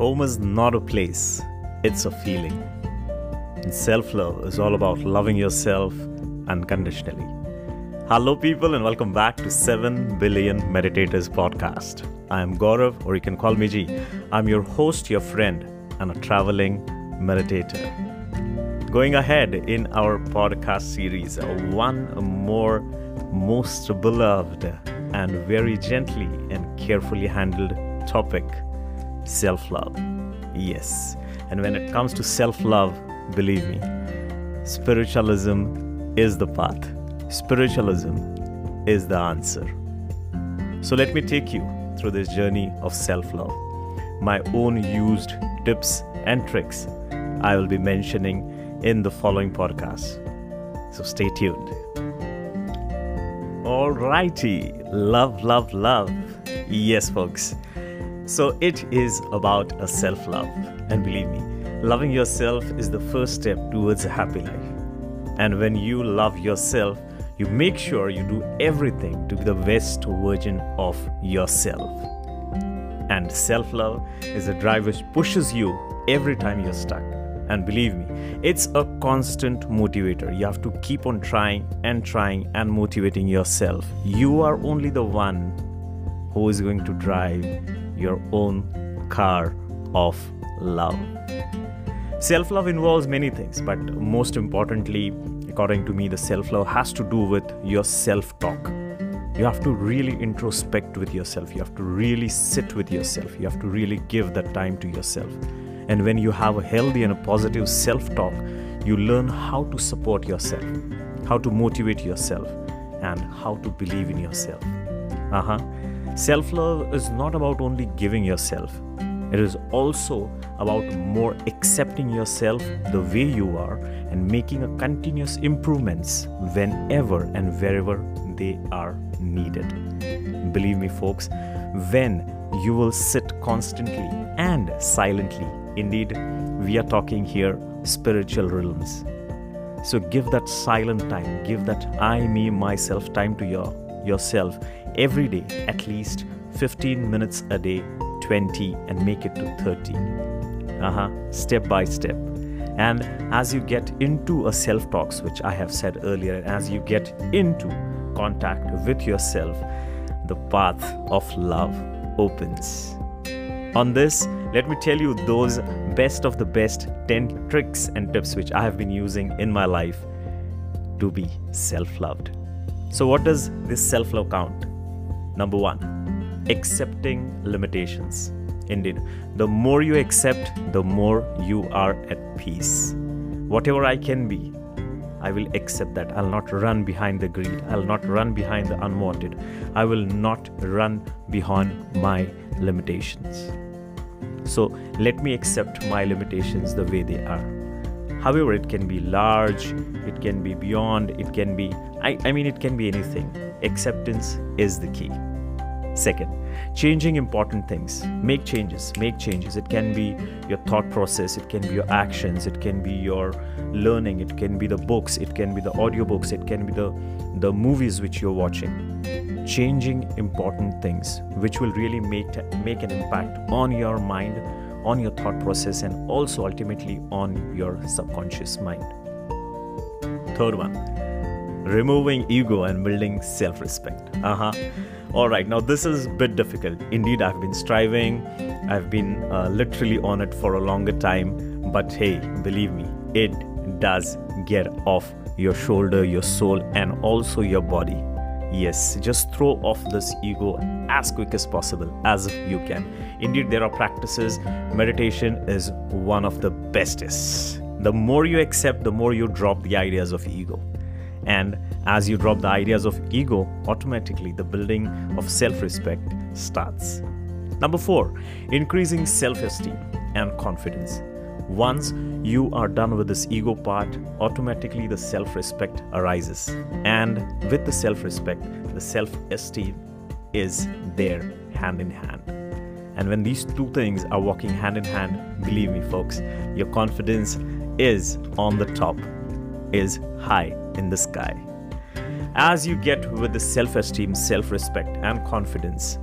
Home is not a place, it's a feeling. And self love is all about loving yourself unconditionally. Hello, people, and welcome back to 7 Billion Meditators podcast. I am Gaurav, or you can call me G. I'm your host, your friend, and a traveling meditator. Going ahead in our podcast series, uh, one more most beloved and very gently and carefully handled topic self love. Yes, and when it comes to self love, believe me, spiritualism is the path, spiritualism is the answer. So, let me take you through this journey of self love. My own used tips and tricks I will be mentioning in the following podcast. So, stay tuned. Alrighty, love, love, love. Yes, folks. So it is about a self love. And believe me, loving yourself is the first step towards a happy life. And when you love yourself, you make sure you do everything to be the best version of yourself. And self love is a drive which pushes you every time you're stuck. And believe me, it's a constant motivator. You have to keep on trying and trying and motivating yourself. You are only the one who is going to drive your own car of love. Self love involves many things, but most importantly, according to me, the self love has to do with your self talk. You have to really introspect with yourself. You have to really sit with yourself. You have to really give that time to yourself. And when you have a healthy and a positive self talk, you learn how to support yourself, how to motivate yourself, and how to believe in yourself. Uh huh. Self love is not about only giving yourself, it is also about more accepting yourself the way you are and making a continuous improvements whenever and wherever they are needed. Believe me, folks, when you will sit constantly and silently, indeed, we are talking here spiritual realms. So give that silent time, give that I, me, myself time to your yourself every day, at least 15 minutes a day, 20, and make it to 30. Uh huh, step by step. And as you get into a self talks, which I have said earlier, and as you get into contact with yourself, the path of love opens. On this, let me tell you those best of the best 10 tricks and tips which I have been using in my life to be self loved. So, what does this self love count? Number one, accepting limitations. Indeed, the more you accept, the more you are at peace. Whatever I can be, I will accept that. I'll not run behind the greed. I'll not run behind the unwanted. I will not run behind my limitations. So let me accept my limitations the way they are. However, it can be large, it can be beyond, it can be, I, I mean, it can be anything. Acceptance is the key. Second, changing important things. Make changes, make changes. It can be your thought process, it can be your actions, it can be your learning, it can be the books, it can be the audiobooks, it can be the, the movies which you're watching. Changing important things which will really make, make an impact on your mind, on your thought process, and also ultimately on your subconscious mind. Third one, removing ego and building self respect. Uh huh all right, now this is a bit difficult. Indeed, I've been striving, I've been uh, literally on it for a longer time, but hey, believe me, it does get off your shoulder, your soul, and also your body. Yes, just throw off this ego as quick as possible, as you can. Indeed, there are practices. Meditation is one of the bestest. The more you accept, the more you drop the ideas of ego. And as you drop the ideas of ego, automatically the building of self respect starts. Number four, increasing self esteem and confidence. Once you are done with this ego part, automatically the self respect arises. And with the self respect, the self esteem is there hand in hand. And when these two things are walking hand in hand, believe me, folks, your confidence is on the top, is high in the sky. As you get with the self esteem, self respect, and confidence,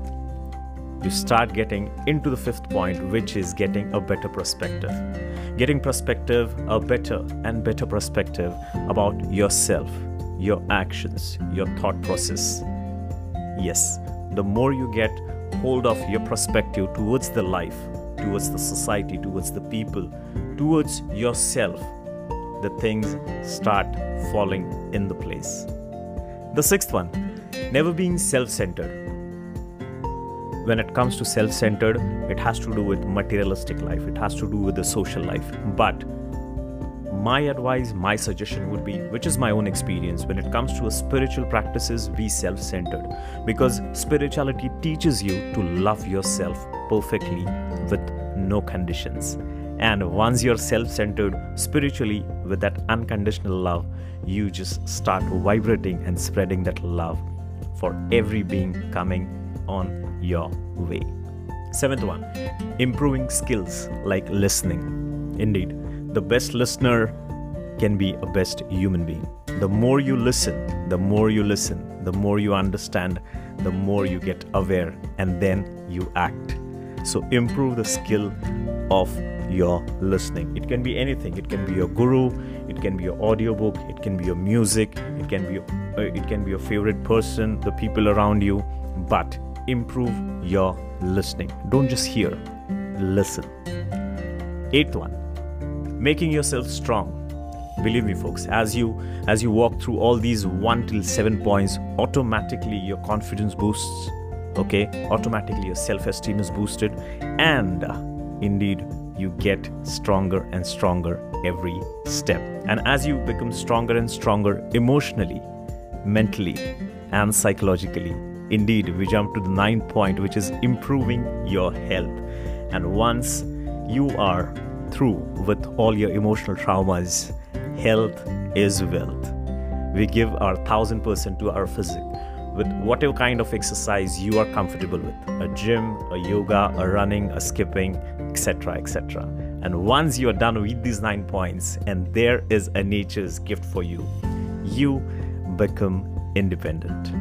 you start getting into the fifth point, which is getting a better perspective. Getting perspective, a better and better perspective about yourself, your actions, your thought process. Yes, the more you get hold of your perspective towards the life, towards the society, towards the people, towards yourself, the things start falling in the place. The sixth one, never being self centered. When it comes to self centered, it has to do with materialistic life, it has to do with the social life. But my advice, my suggestion would be, which is my own experience, when it comes to spiritual practices, be self centered. Because spirituality teaches you to love yourself perfectly with no conditions. And once you're self centered spiritually with that unconditional love, you just start vibrating and spreading that love for every being coming on your way. Seventh one, improving skills like listening. Indeed, the best listener can be a best human being. The more you listen, the more you listen, the more you understand, the more you get aware, and then you act. So, improve the skill of your listening. It can be anything. It can be your guru, it can be your audiobook, it can be your music, it can be your, uh, it can be your favorite person, the people around you, but improve your listening. Don't just hear, listen. Eighth one, making yourself strong. Believe me folks, as you as you walk through all these 1 till 7 points, automatically your confidence boosts, okay? Automatically your self-esteem is boosted and uh, indeed you get stronger and stronger every step. And as you become stronger and stronger emotionally, mentally, and psychologically, indeed, we jump to the ninth point, which is improving your health. And once you are through with all your emotional traumas, health is wealth. We give our thousand percent to our physique with whatever kind of exercise you are comfortable with a gym, a yoga, a running, a skipping, etc. etc. And once you are done with these nine points, and there is a nature's gift for you, you become independent.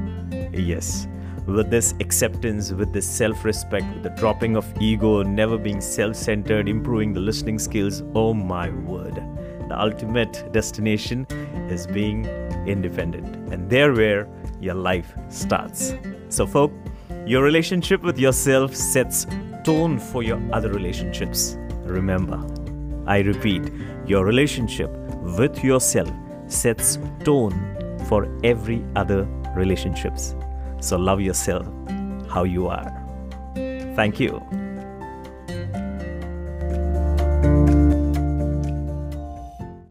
Yes. With this acceptance, with this self respect, with the dropping of ego, never being self centered, improving the listening skills, oh my word the ultimate destination is being independent. And there where your life starts. So, folk, your relationship with yourself sets tone for your other relationships. Remember, I repeat, your relationship with yourself sets tone for every other relationships. So love yourself how you are. Thank you.